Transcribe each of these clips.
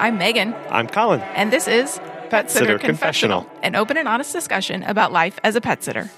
I'm Megan. I'm Colin. And this is Pet Sitter Confessional, an open and honest discussion about life as a pet sitter.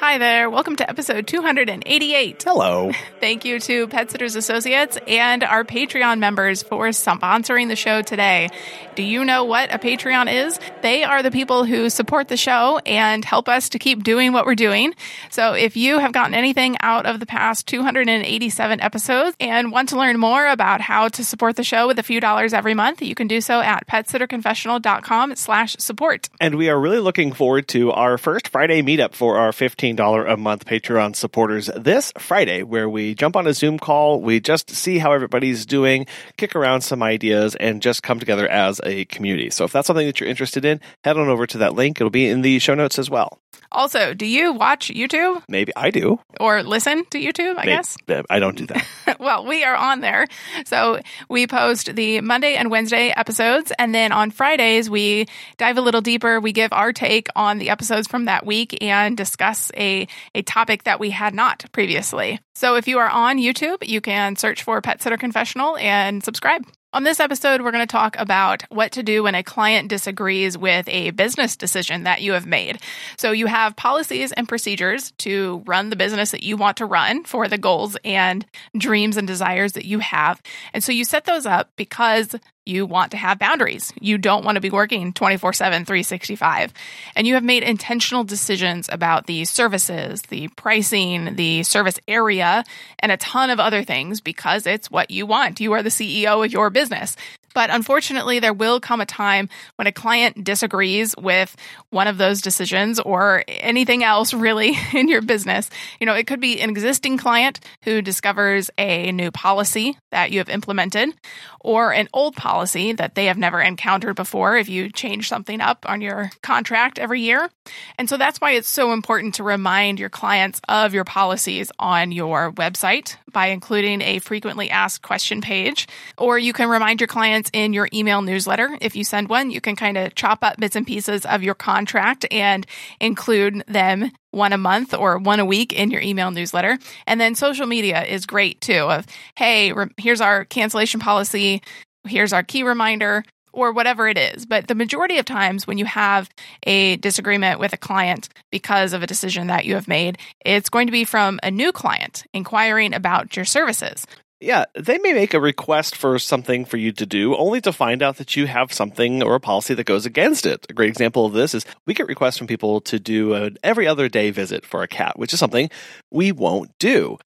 Hi there. Welcome to episode 288. Hello. Thank you to Pet Sitters Associates and our Patreon members for sponsoring the show today. Do you know what a Patreon is? They are the people who support the show and help us to keep doing what we're doing. So if you have gotten anything out of the past 287 episodes and want to learn more about how to support the show with a few dollars every month, you can do so at petsitterconfessional.com slash support. And we are really looking forward to our first Friday meetup for our 15 $15 a month Patreon supporters this Friday, where we jump on a Zoom call. We just see how everybody's doing, kick around some ideas, and just come together as a community. So if that's something that you're interested in, head on over to that link. It'll be in the show notes as well. Also, do you watch YouTube? Maybe I do. Or listen to YouTube, I Maybe. guess? I don't do that. well, we are on there. So we post the Monday and Wednesday episodes. And then on Fridays, we dive a little deeper. We give our take on the episodes from that week and discuss a, a topic that we had not previously. So if you are on YouTube, you can search for Pet Sitter Confessional and subscribe. On this episode, we're going to talk about what to do when a client disagrees with a business decision that you have made. So, you have policies and procedures to run the business that you want to run for the goals and dreams and desires that you have. And so, you set those up because you want to have boundaries. You don't want to be working 24 7, 365. And you have made intentional decisions about the services, the pricing, the service area, and a ton of other things because it's what you want. You are the CEO of your business. But unfortunately, there will come a time when a client disagrees with one of those decisions or anything else really in your business. You know, it could be an existing client who discovers a new policy that you have implemented or an old policy that they have never encountered before if you change something up on your contract every year. And so that's why it's so important to remind your clients of your policies on your website by including a frequently asked question page. Or you can remind your clients in your email newsletter. If you send one, you can kind of chop up bits and pieces of your contract and include them one a month or one a week in your email newsletter. And then social media is great too of, hey, re- here's our cancellation policy, here's our key reminder, or whatever it is. But the majority of times when you have a disagreement with a client because of a decision that you have made, it's going to be from a new client inquiring about your services. Yeah, they may make a request for something for you to do only to find out that you have something or a policy that goes against it. A great example of this is we get requests from people to do an every other day visit for a cat, which is something we won't do.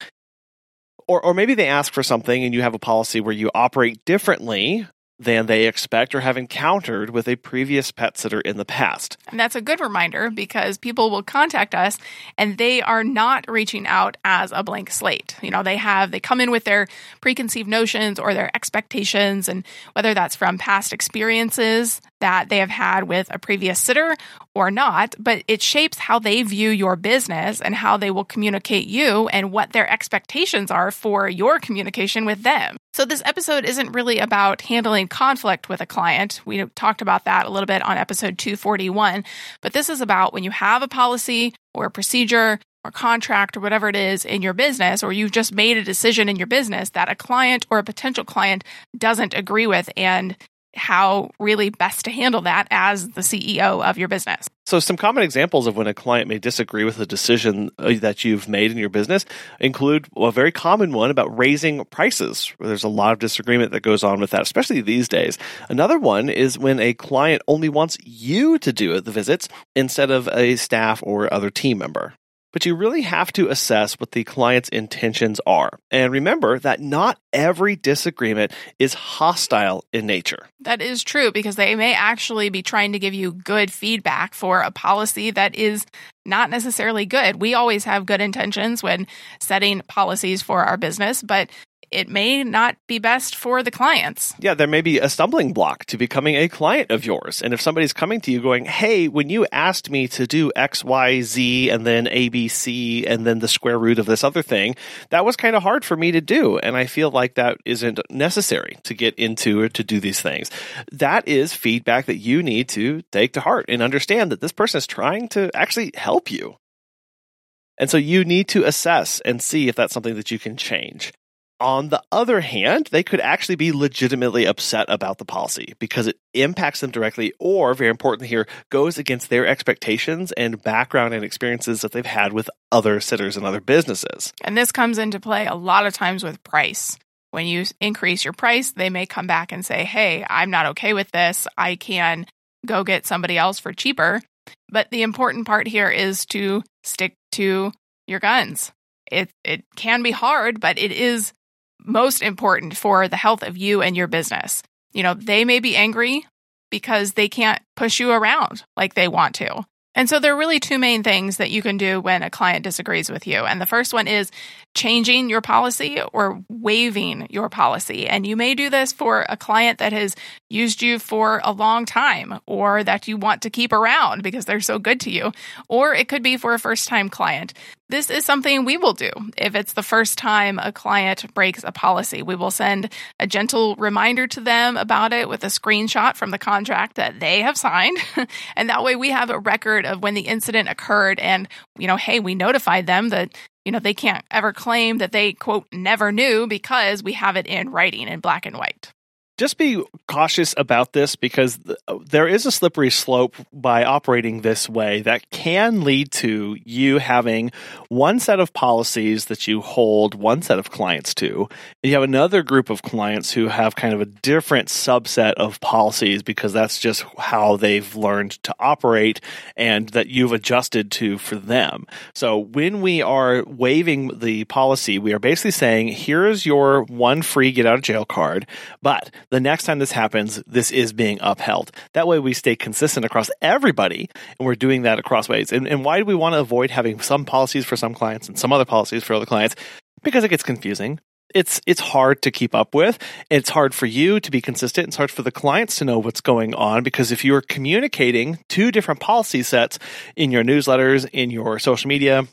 Or, or maybe they ask for something and you have a policy where you operate differently than they expect or have encountered with a previous pet sitter in the past. And that's a good reminder because people will contact us and they are not reaching out as a blank slate. You know, they have, they come in with their preconceived notions or their expectations, and whether that's from past experiences that they have had with a previous sitter or not, but it shapes how they view your business and how they will communicate you and what their expectations are for your communication with them. So, this episode isn't really about handling conflict with a client. We talked about that a little bit on episode 241, but this is about when you have a policy or a procedure or contract or whatever it is in your business, or you've just made a decision in your business that a client or a potential client doesn't agree with, and how really best to handle that as the CEO of your business. So, some common examples of when a client may disagree with a decision uh, that you've made in your business include a very common one about raising prices. There's a lot of disagreement that goes on with that, especially these days. Another one is when a client only wants you to do the visits instead of a staff or other team member but you really have to assess what the client's intentions are. And remember that not every disagreement is hostile in nature. That is true because they may actually be trying to give you good feedback for a policy that is not necessarily good. We always have good intentions when setting policies for our business, but it may not be best for the clients. Yeah, there may be a stumbling block to becoming a client of yours. And if somebody's coming to you going, hey, when you asked me to do X, Y, Z, and then A, B, C, and then the square root of this other thing, that was kind of hard for me to do. And I feel like that isn't necessary to get into or to do these things. That is feedback that you need to take to heart and understand that this person is trying to actually help you. And so you need to assess and see if that's something that you can change. On the other hand, they could actually be legitimately upset about the policy because it impacts them directly, or very important here, goes against their expectations and background and experiences that they've had with other sitters and other businesses. And this comes into play a lot of times with price. When you increase your price, they may come back and say, Hey, I'm not okay with this. I can go get somebody else for cheaper. But the important part here is to stick to your guns. It, it can be hard, but it is most important for the health of you and your business. You know, they may be angry because they can't push you around like they want to. And so there are really two main things that you can do when a client disagrees with you. And the first one is changing your policy or waiving your policy. And you may do this for a client that has used you for a long time or that you want to keep around because they're so good to you. Or it could be for a first time client. This is something we will do if it's the first time a client breaks a policy. We will send a gentle reminder to them about it with a screenshot from the contract that they have signed. and that way we have a record of when the incident occurred and, you know, hey, we notified them that you know, they can't ever claim that they, quote, never knew because we have it in writing in black and white just be cautious about this because there is a slippery slope by operating this way that can lead to you having one set of policies that you hold one set of clients to. And you have another group of clients who have kind of a different subset of policies because that's just how they've learned to operate and that you've adjusted to for them. So when we are waiving the policy, we are basically saying, here's your one free get out of jail card, but the next time this happens, this is being upheld. That way we stay consistent across everybody and we're doing that across ways. And, and why do we want to avoid having some policies for some clients and some other policies for other clients? Because it gets confusing it's it's hard to keep up with. It's hard for you to be consistent. It's hard for the clients to know what's going on because if you're communicating two different policy sets in your newsletters, in your social media,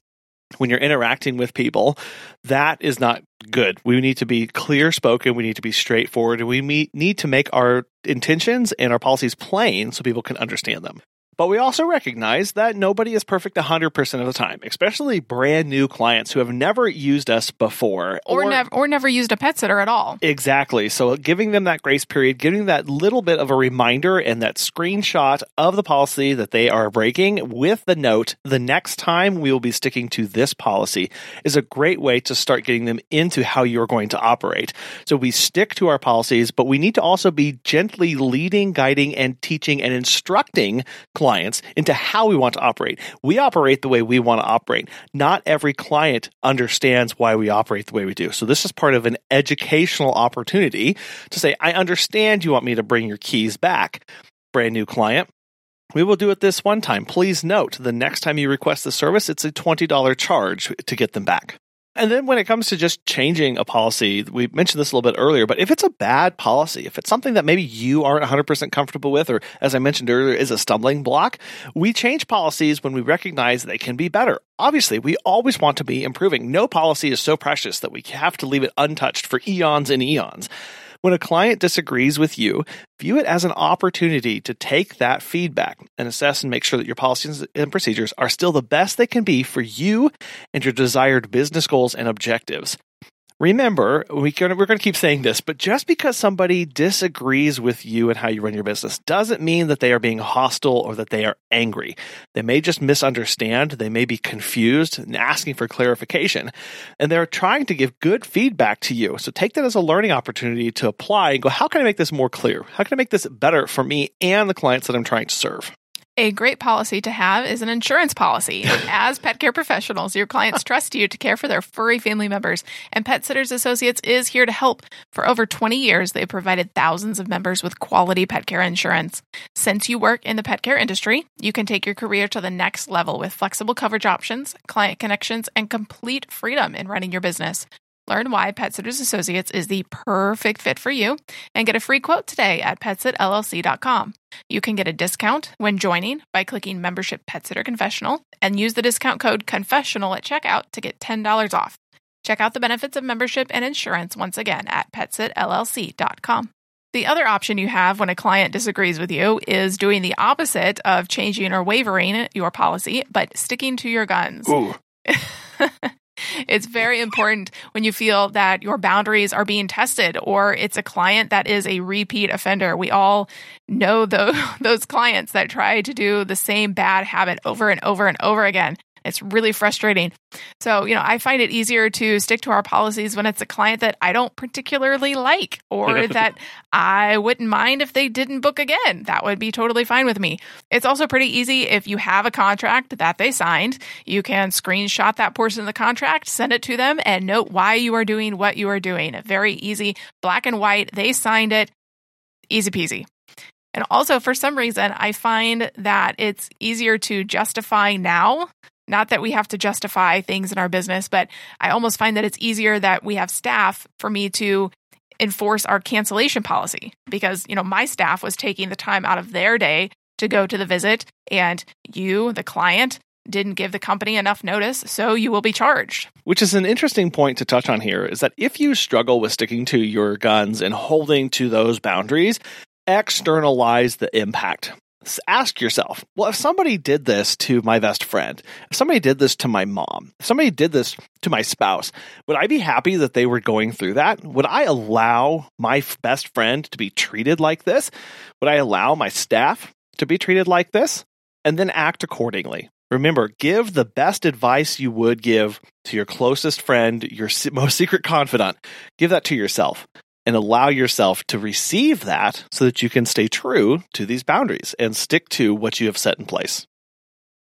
when you're interacting with people, that is not good. We need to be clear spoken. We need to be straightforward. And we need to make our intentions and our policies plain so people can understand them. But we also recognize that nobody is perfect 100% of the time, especially brand new clients who have never used us before or, or, never or never used a pet sitter at all. Exactly. So giving them that grace period, giving that little bit of a reminder and that screenshot of the policy that they are breaking with the note, the next time we will be sticking to this policy is a great way to start getting them into how you're going to operate. So we stick to our policies, but we need to also be gently leading, guiding, and teaching and instructing clients clients into how we want to operate. We operate the way we want to operate. Not every client understands why we operate the way we do. So this is part of an educational opportunity to say, I understand you want me to bring your keys back. Brand new client. We will do it this one time. Please note the next time you request the service, it's a $20 charge to get them back. And then when it comes to just changing a policy, we mentioned this a little bit earlier, but if it's a bad policy, if it's something that maybe you aren't 100% comfortable with, or as I mentioned earlier, is a stumbling block, we change policies when we recognize they can be better. Obviously, we always want to be improving. No policy is so precious that we have to leave it untouched for eons and eons. When a client disagrees with you, view it as an opportunity to take that feedback and assess and make sure that your policies and procedures are still the best they can be for you and your desired business goals and objectives. Remember, we are going to keep saying this, but just because somebody disagrees with you and how you run your business doesn't mean that they are being hostile or that they are angry. They may just misunderstand, they may be confused and asking for clarification, and they're trying to give good feedback to you. So take that as a learning opportunity to apply and go, how can I make this more clear? How can I make this better for me and the clients that I'm trying to serve? A great policy to have is an insurance policy. As pet care professionals, your clients trust you to care for their furry family members, and Pet Sitters Associates is here to help. For over 20 years, they've provided thousands of members with quality pet care insurance. Since you work in the pet care industry, you can take your career to the next level with flexible coverage options, client connections, and complete freedom in running your business. Learn why Pet Sitters Associates is the perfect fit for you and get a free quote today at petsitllc.com. You can get a discount when joining by clicking membership Pet Sitter Confessional and use the discount code confessional at checkout to get $10 off. Check out the benefits of membership and insurance once again at petsitllc.com. The other option you have when a client disagrees with you is doing the opposite of changing or wavering your policy, but sticking to your guns. it's very important when you feel that your boundaries are being tested or it's a client that is a repeat offender. We all know those, those clients that try to do the same bad habit over and over and over again. It's really frustrating. So, you know, I find it easier to stick to our policies when it's a client that I don't particularly like or that I wouldn't mind if they didn't book again. That would be totally fine with me. It's also pretty easy if you have a contract that they signed, you can screenshot that portion of the contract, send it to them, and note why you are doing what you are doing. Very easy, black and white. They signed it, easy peasy. And also, for some reason, I find that it's easier to justify now not that we have to justify things in our business, but I almost find that it's easier that we have staff for me to enforce our cancellation policy because, you know, my staff was taking the time out of their day to go to the visit and you, the client, didn't give the company enough notice, so you will be charged. Which is an interesting point to touch on here is that if you struggle with sticking to your guns and holding to those boundaries, externalize the impact ask yourself, well, if somebody did this to my best friend, if somebody did this to my mom, if somebody did this to my spouse, would I be happy that they were going through that? Would I allow my best friend to be treated like this? Would I allow my staff to be treated like this? And then act accordingly. Remember, give the best advice you would give to your closest friend, your most secret confidant. Give that to yourself and allow yourself to receive that so that you can stay true to these boundaries and stick to what you have set in place.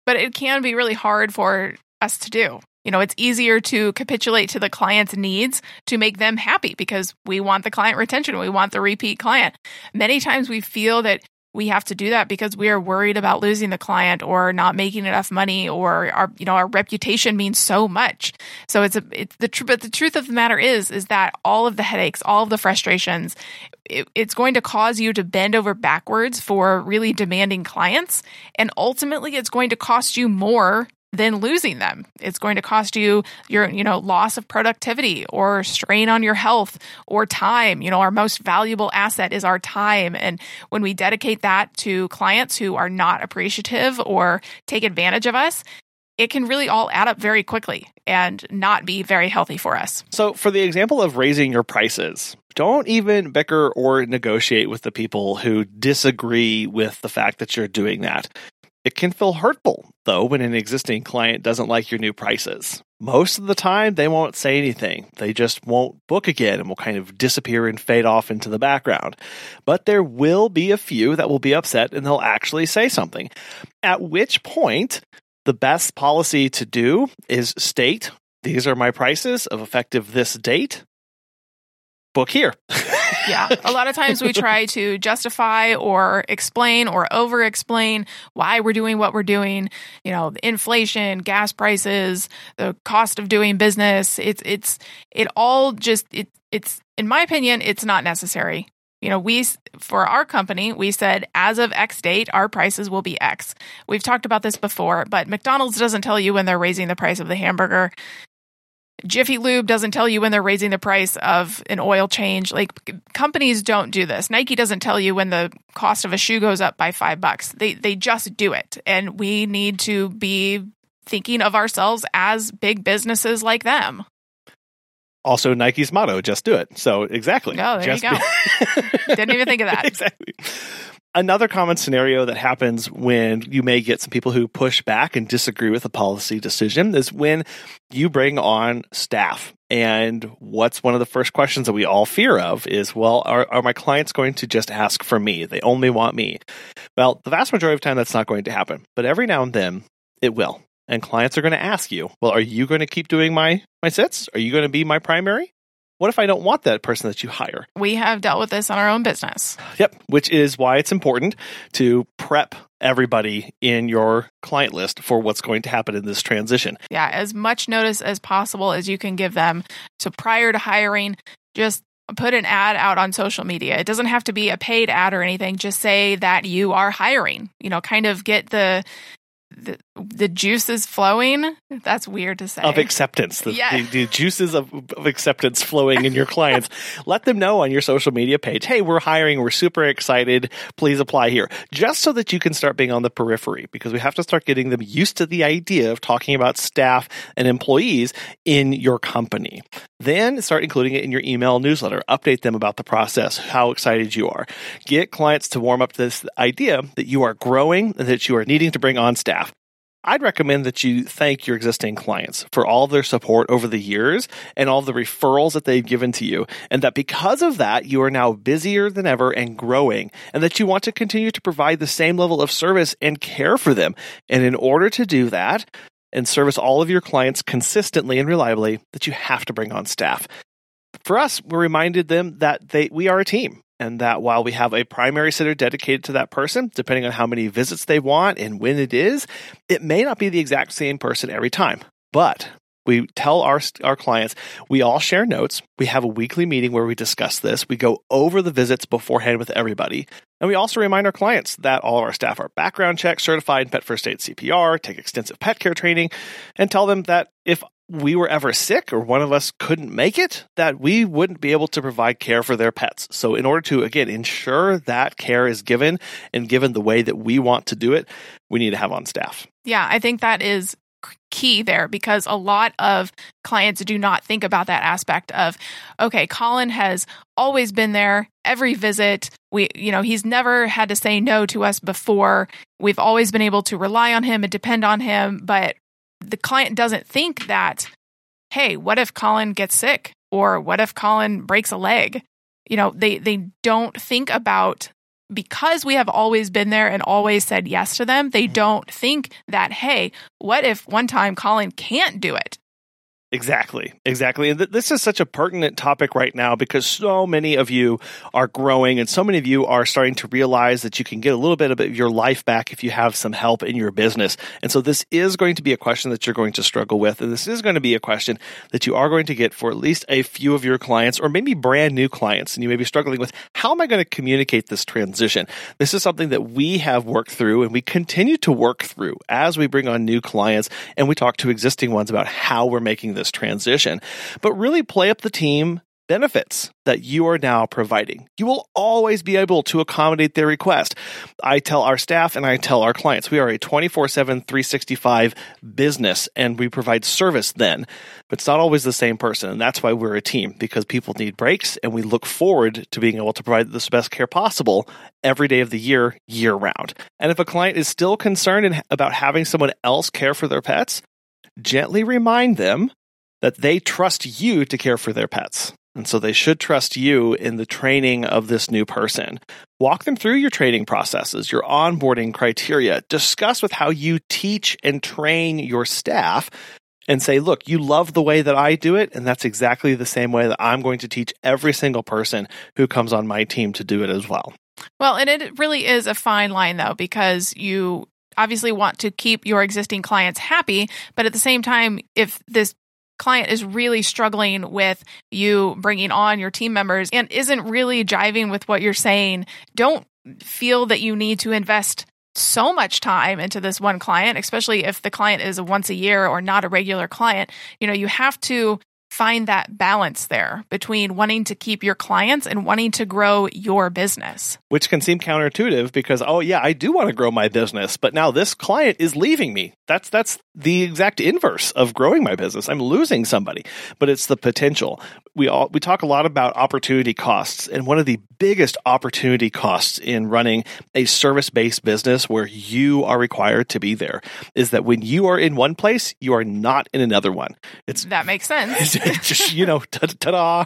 But it can be really hard for us to do. You know, it's easier to capitulate to the client's needs to make them happy because we want the client retention. We want the repeat client. Many times we feel that we have to do that because we are worried about losing the client or not making enough money or our you know our reputation means so much. So it's a it's the truth but the truth of the matter is is that all of the headaches all of the frustrations it, it's going to cause you to bend over backwards for really demanding clients. And ultimately it's going to cost you more than losing them. It's going to cost you your, you know, loss of productivity or strain on your health or time. You know, our most valuable asset is our time. And when we dedicate that to clients who are not appreciative or take advantage of us, it can really all add up very quickly and not be very healthy for us. So, for the example of raising your prices, don't even bicker or negotiate with the people who disagree with the fact that you're doing that. It can feel hurtful, though, when an existing client doesn't like your new prices. Most of the time, they won't say anything. They just won't book again and will kind of disappear and fade off into the background. But there will be a few that will be upset and they'll actually say something. At which point, the best policy to do is state, these are my prices of effective this date. Book here. yeah. A lot of times we try to justify or explain or over explain why we're doing what we're doing. You know, inflation, gas prices, the cost of doing business. It's, it's, it all just, it, it's, in my opinion, it's not necessary. You know, we, for our company, we said as of X date, our prices will be X. We've talked about this before, but McDonald's doesn't tell you when they're raising the price of the hamburger. Jiffy Lube doesn't tell you when they're raising the price of an oil change. Like companies don't do this. Nike doesn't tell you when the cost of a shoe goes up by 5 bucks. They they just do it. And we need to be thinking of ourselves as big businesses like them. Also Nike's motto, just do it. So exactly. Oh, there just you go. Be- Didn't even think of that. exactly. Another common scenario that happens when you may get some people who push back and disagree with a policy decision is when you bring on staff. And what's one of the first questions that we all fear of is, well, are, are my clients going to just ask for me? They only want me. Well, the vast majority of time, that's not going to happen. But every now and then, it will. And clients are going to ask you, well, are you going to keep doing my, my sits? Are you going to be my primary? What if I don't want that person that you hire? We have dealt with this on our own business. Yep, which is why it's important to prep everybody in your client list for what's going to happen in this transition. Yeah, as much notice as possible as you can give them. So prior to hiring, just put an ad out on social media. It doesn't have to be a paid ad or anything. Just say that you are hiring. You know, kind of get the, the the juices flowing. That's weird to say. Of acceptance. The, Yeah. the, the juices of, of acceptance flowing in your clients. Let them know on your social media page, hey, we're hiring, we're super excited. Please apply here. Just so that you can start being on the periphery because we have to start getting them used to the idea of talking about staff and employees in your company. Then start including it in your email newsletter. Update them about the process, how excited you are. Get clients to warm up to this idea that you are growing and that you are needing to bring on staff. I'd recommend that you thank your existing clients for all their support over the years and all the referrals that they've given to you. And that because of that, you are now busier than ever and growing and that you want to continue to provide the same level of service and care for them. And in order to do that and service all of your clients consistently and reliably, that you have to bring on staff. For us, we reminded them that they, we are a team and that while we have a primary sitter dedicated to that person, depending on how many visits they want and when it is, it may not be the exact same person every time. But we tell our our clients we all share notes. We have a weekly meeting where we discuss this. We go over the visits beforehand with everybody. And we also remind our clients that all of our staff are background checked, certified in pet first aid CPR, take extensive pet care training, and tell them that if we were ever sick or one of us couldn't make it, that we wouldn't be able to provide care for their pets. So, in order to, again, ensure that care is given and given the way that we want to do it, we need to have on staff. Yeah, I think that is key there because a lot of clients do not think about that aspect of okay colin has always been there every visit we you know he's never had to say no to us before we've always been able to rely on him and depend on him but the client doesn't think that hey what if colin gets sick? Or what if colin breaks a leg? You know they they don't think about because we have always been there and always said yes to them, they mm-hmm. don't think that, hey, what if one time Colin can't do it? Exactly, exactly. And th- this is such a pertinent topic right now because so many of you are growing and so many of you are starting to realize that you can get a little bit of your life back if you have some help in your business. And so this is going to be a question that you're going to struggle with. And this is going to be a question that you are going to get for at least a few of your clients or maybe brand new clients. And you may be struggling with how am I going to communicate this transition? This is something that we have worked through and we continue to work through as we bring on new clients and we talk to existing ones about how we're making this transition, but really play up the team benefits that you are now providing. You will always be able to accommodate their request. I tell our staff and I tell our clients we are a 24 7, 365 business and we provide service then. But it's not always the same person. And that's why we're a team because people need breaks and we look forward to being able to provide the best care possible every day of the year, year round. And if a client is still concerned about having someone else care for their pets, gently remind them that they trust you to care for their pets. And so they should trust you in the training of this new person. Walk them through your training processes, your onboarding criteria. Discuss with how you teach and train your staff and say, look, you love the way that I do it. And that's exactly the same way that I'm going to teach every single person who comes on my team to do it as well. Well, and it really is a fine line though, because you obviously want to keep your existing clients happy, but at the same time, if this client is really struggling with you bringing on your team members and isn't really jiving with what you're saying, don't feel that you need to invest so much time into this one client, especially if the client is a once a year or not a regular client. You know, you have to find that balance there between wanting to keep your clients and wanting to grow your business. Which can seem counterintuitive because, oh yeah, I do want to grow my business, but now this client is leaving me. That's that's the exact inverse of growing my business. I'm losing somebody, but it's the potential. We all we talk a lot about opportunity costs, and one of the biggest opportunity costs in running a service-based business where you are required to be there is that when you are in one place, you are not in another one. It's That makes sense. just you know ta- ta-da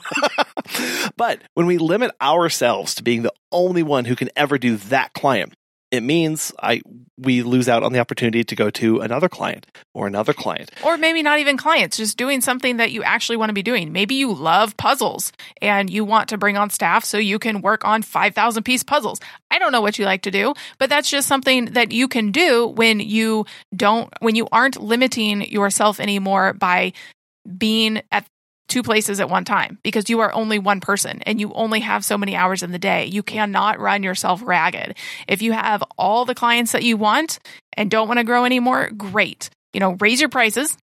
but when we limit ourselves to being the only one who can ever do that client it means i we lose out on the opportunity to go to another client or another client or maybe not even clients, just doing something that you actually want to be doing. Maybe you love puzzles and you want to bring on staff so you can work on 5,000 piece puzzles. I don't know what you like to do, but that's just something that you can do when you don't, when you aren't limiting yourself anymore by being at two places at one time because you are only one person and you only have so many hours in the day. You cannot run yourself ragged. If you have all the clients that you want and don't want to grow anymore, great. You know, raise your prices,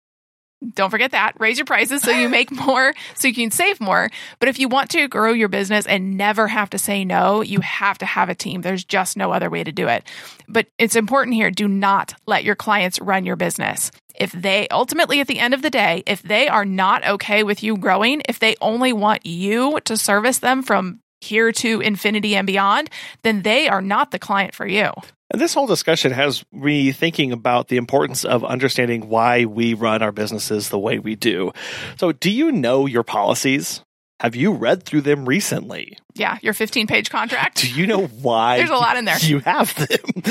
don't forget that. Raise your prices so you make more, so you can save more. But if you want to grow your business and never have to say no, you have to have a team. There's just no other way to do it. But it's important here do not let your clients run your business. If they ultimately, at the end of the day, if they are not okay with you growing, if they only want you to service them from here to infinity and beyond, then they are not the client for you. And this whole discussion has me thinking about the importance of understanding why we run our businesses the way we do. So, do you know your policies? Have you read through them recently? Yeah, your 15 page contract. Do you know why? There's a lot in there. You have them.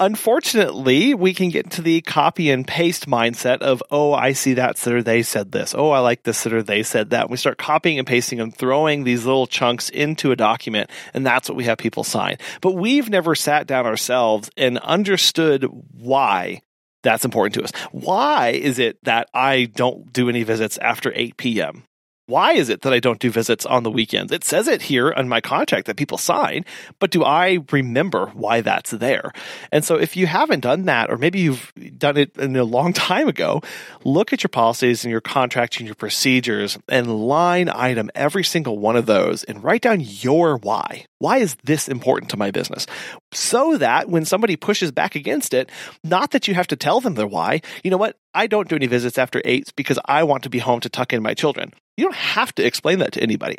Unfortunately, we can get into the copy and paste mindset of, oh, I see that, so they said this. Oh, I like this, so they said that. We start copying and pasting and throwing these little chunks into a document, and that's what we have people sign. But we've never sat down ourselves and understood why that's important to us. Why is it that I don't do any visits after 8 p.m.? Why is it that I don't do visits on the weekends? It says it here on my contract that people sign, but do I remember why that's there? And so if you haven't done that, or maybe you've done it in a long time ago, look at your policies and your contracts and your procedures and line item every single one of those and write down your why. Why is this important to my business? So that when somebody pushes back against it, not that you have to tell them their why, you know what? I don't do any visits after eight because I want to be home to tuck in my children. You don't have to explain that to anybody.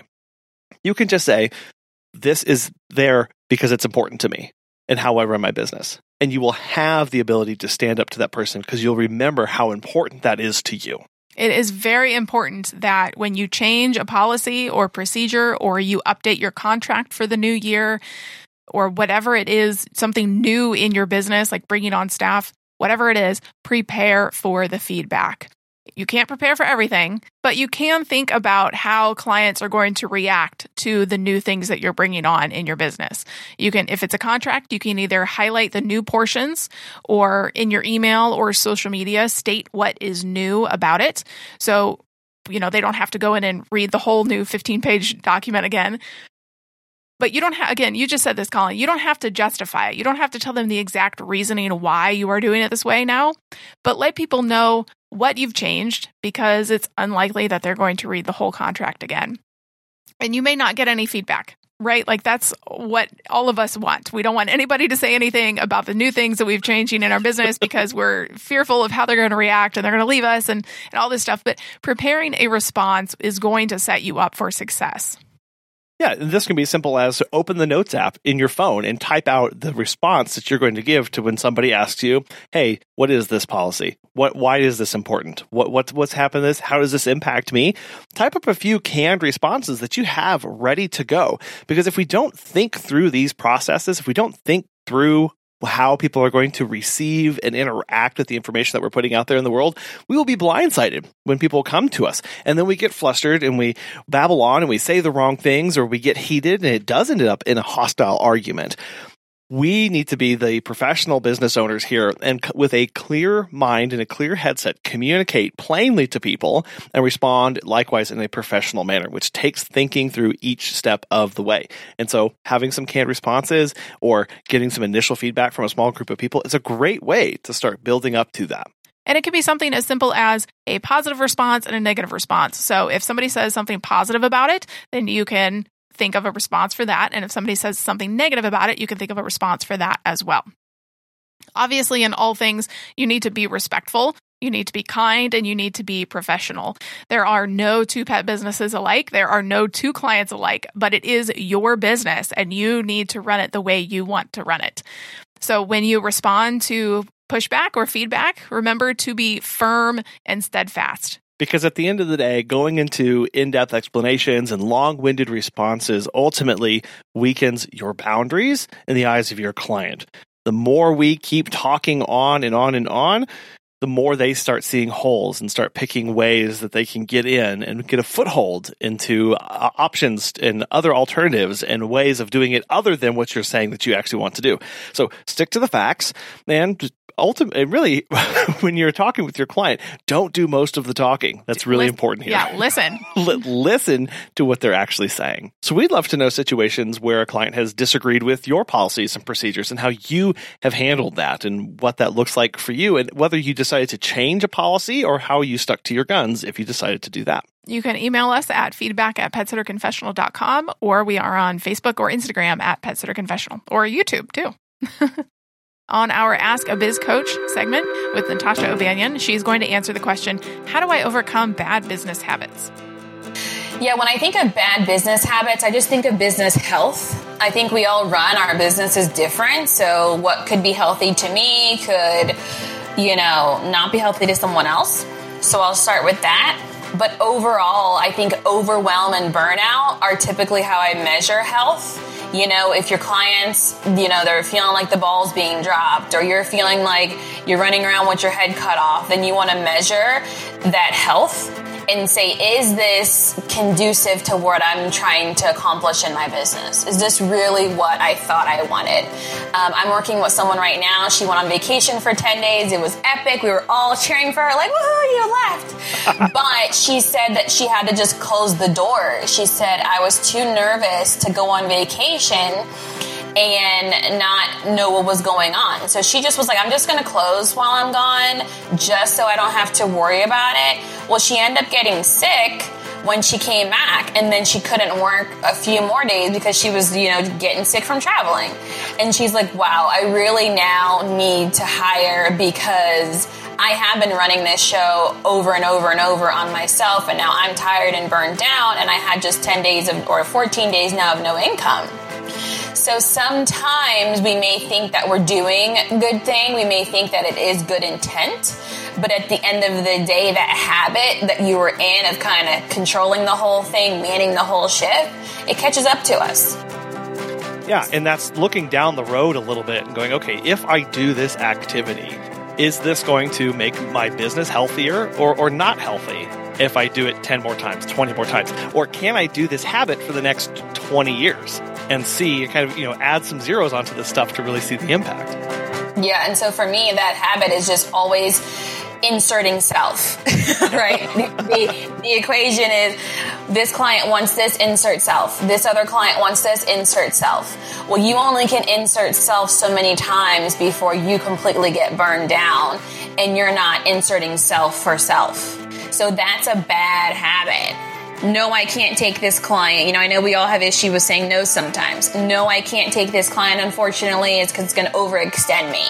You can just say, this is there because it's important to me and how I run my business. And you will have the ability to stand up to that person because you'll remember how important that is to you. It is very important that when you change a policy or procedure or you update your contract for the new year or whatever it is, something new in your business, like bringing on staff, whatever it is, prepare for the feedback. You can't prepare for everything, but you can think about how clients are going to react to the new things that you're bringing on in your business. You can, if it's a contract, you can either highlight the new portions or in your email or social media, state what is new about it. So, you know, they don't have to go in and read the whole new 15 page document again. But you don't have, again, you just said this, Colin, you don't have to justify it. You don't have to tell them the exact reasoning why you are doing it this way now, but let people know what you've changed because it's unlikely that they're going to read the whole contract again. And you may not get any feedback, right? Like that's what all of us want. We don't want anybody to say anything about the new things that we've changing in our business because we're fearful of how they're going to react and they're going to leave us and, and all this stuff. But preparing a response is going to set you up for success. Yeah, this can be as simple as open the Notes app in your phone and type out the response that you're going to give to when somebody asks you, "Hey, what is this policy? What why is this important? What what's what's happened this? How does this impact me?" Type up a few canned responses that you have ready to go because if we don't think through these processes, if we don't think through how people are going to receive and interact with the information that we're putting out there in the world, we will be blindsided when people come to us. And then we get flustered and we babble on and we say the wrong things or we get heated and it does end up in a hostile argument we need to be the professional business owners here and with a clear mind and a clear headset communicate plainly to people and respond likewise in a professional manner which takes thinking through each step of the way and so having some canned responses or getting some initial feedback from a small group of people is a great way to start building up to that and it can be something as simple as a positive response and a negative response. So if somebody says something positive about it, then you can think of a response for that. And if somebody says something negative about it, you can think of a response for that as well. Obviously, in all things, you need to be respectful. You need to be kind and you need to be professional. There are no two pet businesses alike. There are no two clients alike, but it is your business and you need to run it the way you want to run it. So when you respond to pushback or feedback, remember to be firm and steadfast because at the end of the day, going into in depth explanations and long winded responses ultimately weakens your boundaries in the eyes of your client. The more we keep talking on and on and on, the more they start seeing holes and start picking ways that they can get in and get a foothold into uh, options and other alternatives and ways of doing it other than what you're saying that you actually want to do. So stick to the facts and ultimately, really, when you're talking with your client, don't do most of the talking. That's really Lis- important here. Yeah, listen. L- listen to what they're actually saying. So we'd love to know situations where a client has disagreed with your policies and procedures and how you have handled that and what that looks like for you and whether you decided to change a policy or how you stuck to your guns if you decided to do that. You can email us at feedback at petsitterconfessional.com or we are on Facebook or Instagram at petsitterconfessional or YouTube too. on our Ask a Biz Coach segment with Natasha O'Banion, she's going to answer the question How do I overcome bad business habits? Yeah, when I think of bad business habits, I just think of business health. I think we all run our businesses different. So, what could be healthy to me could, you know, not be healthy to someone else. So, I'll start with that. But overall, I think overwhelm and burnout are typically how I measure health. You know, if your clients, you know, they're feeling like the ball's being dropped or you're feeling like you're running around with your head cut off, then you want to measure that health and say, is this conducive to what I'm trying to accomplish in my business? Is this really what I thought I wanted? Um, I'm working with someone right now. She went on vacation for 10 days. It was epic. We were all cheering for her, like, woohoo, you left. but she said that she had to just close the door. She said, I was too nervous to go on vacation and not know what was going on. So she just was like, I'm just going to close while I'm gone just so I don't have to worry about it. Well, she ended up getting sick when she came back and then she couldn't work a few more days because she was, you know, getting sick from traveling. And she's like, wow, I really now need to hire because I have been running this show over and over and over on myself and now I'm tired and burned down and I had just 10 days of, or 14 days now of no income. So sometimes we may think that we're doing a good thing. We may think that it is good intent. But at the end of the day, that habit that you were in of kind of controlling the whole thing, manning the whole ship, it catches up to us. Yeah, and that's looking down the road a little bit and going, okay, if I do this activity, is this going to make my business healthier or, or not healthy if I do it 10 more times, 20 more times? Or can I do this habit for the next 20 years and see, kind of, you know, add some zeros onto this stuff to really see the impact? Yeah, and so for me, that habit is just always inserting self, right? the, the equation is this client wants this, insert self. This other client wants this, insert self. Well, you only can insert self so many times before you completely get burned down and you're not inserting self for self. So that's a bad habit no, I can't take this client. You know, I know we all have issue with saying no sometimes. No, I can't take this client, unfortunately, it's because it's going to overextend me.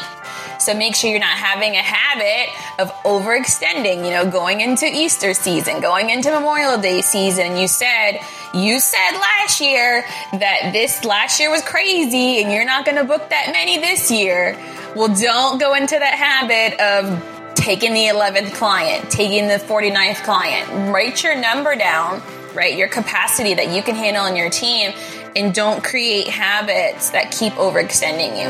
So make sure you're not having a habit of overextending, you know, going into Easter season, going into Memorial Day season. You said, you said last year that this last year was crazy and you're not going to book that many this year. Well, don't go into that habit of taking the 11th client, taking the 49th client. Write your number down, right? Your capacity that you can handle in your team, and don't create habits that keep overextending you.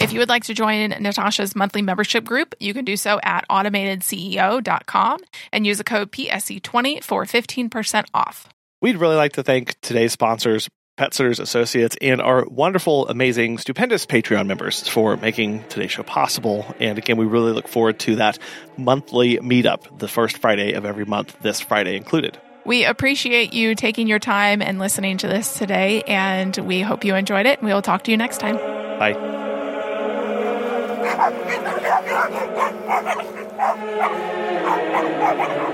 If you would like to join Natasha's monthly membership group, you can do so at automatedceo.com and use the code PSC20 for 15% off. We'd really like to thank today's sponsors, Pet Sitters Associates, and our wonderful, amazing, stupendous Patreon members for making today's show possible. And again, we really look forward to that monthly meetup, the first Friday of every month, this Friday included. We appreciate you taking your time and listening to this today, and we hope you enjoyed it. We will talk to you next time. Bye.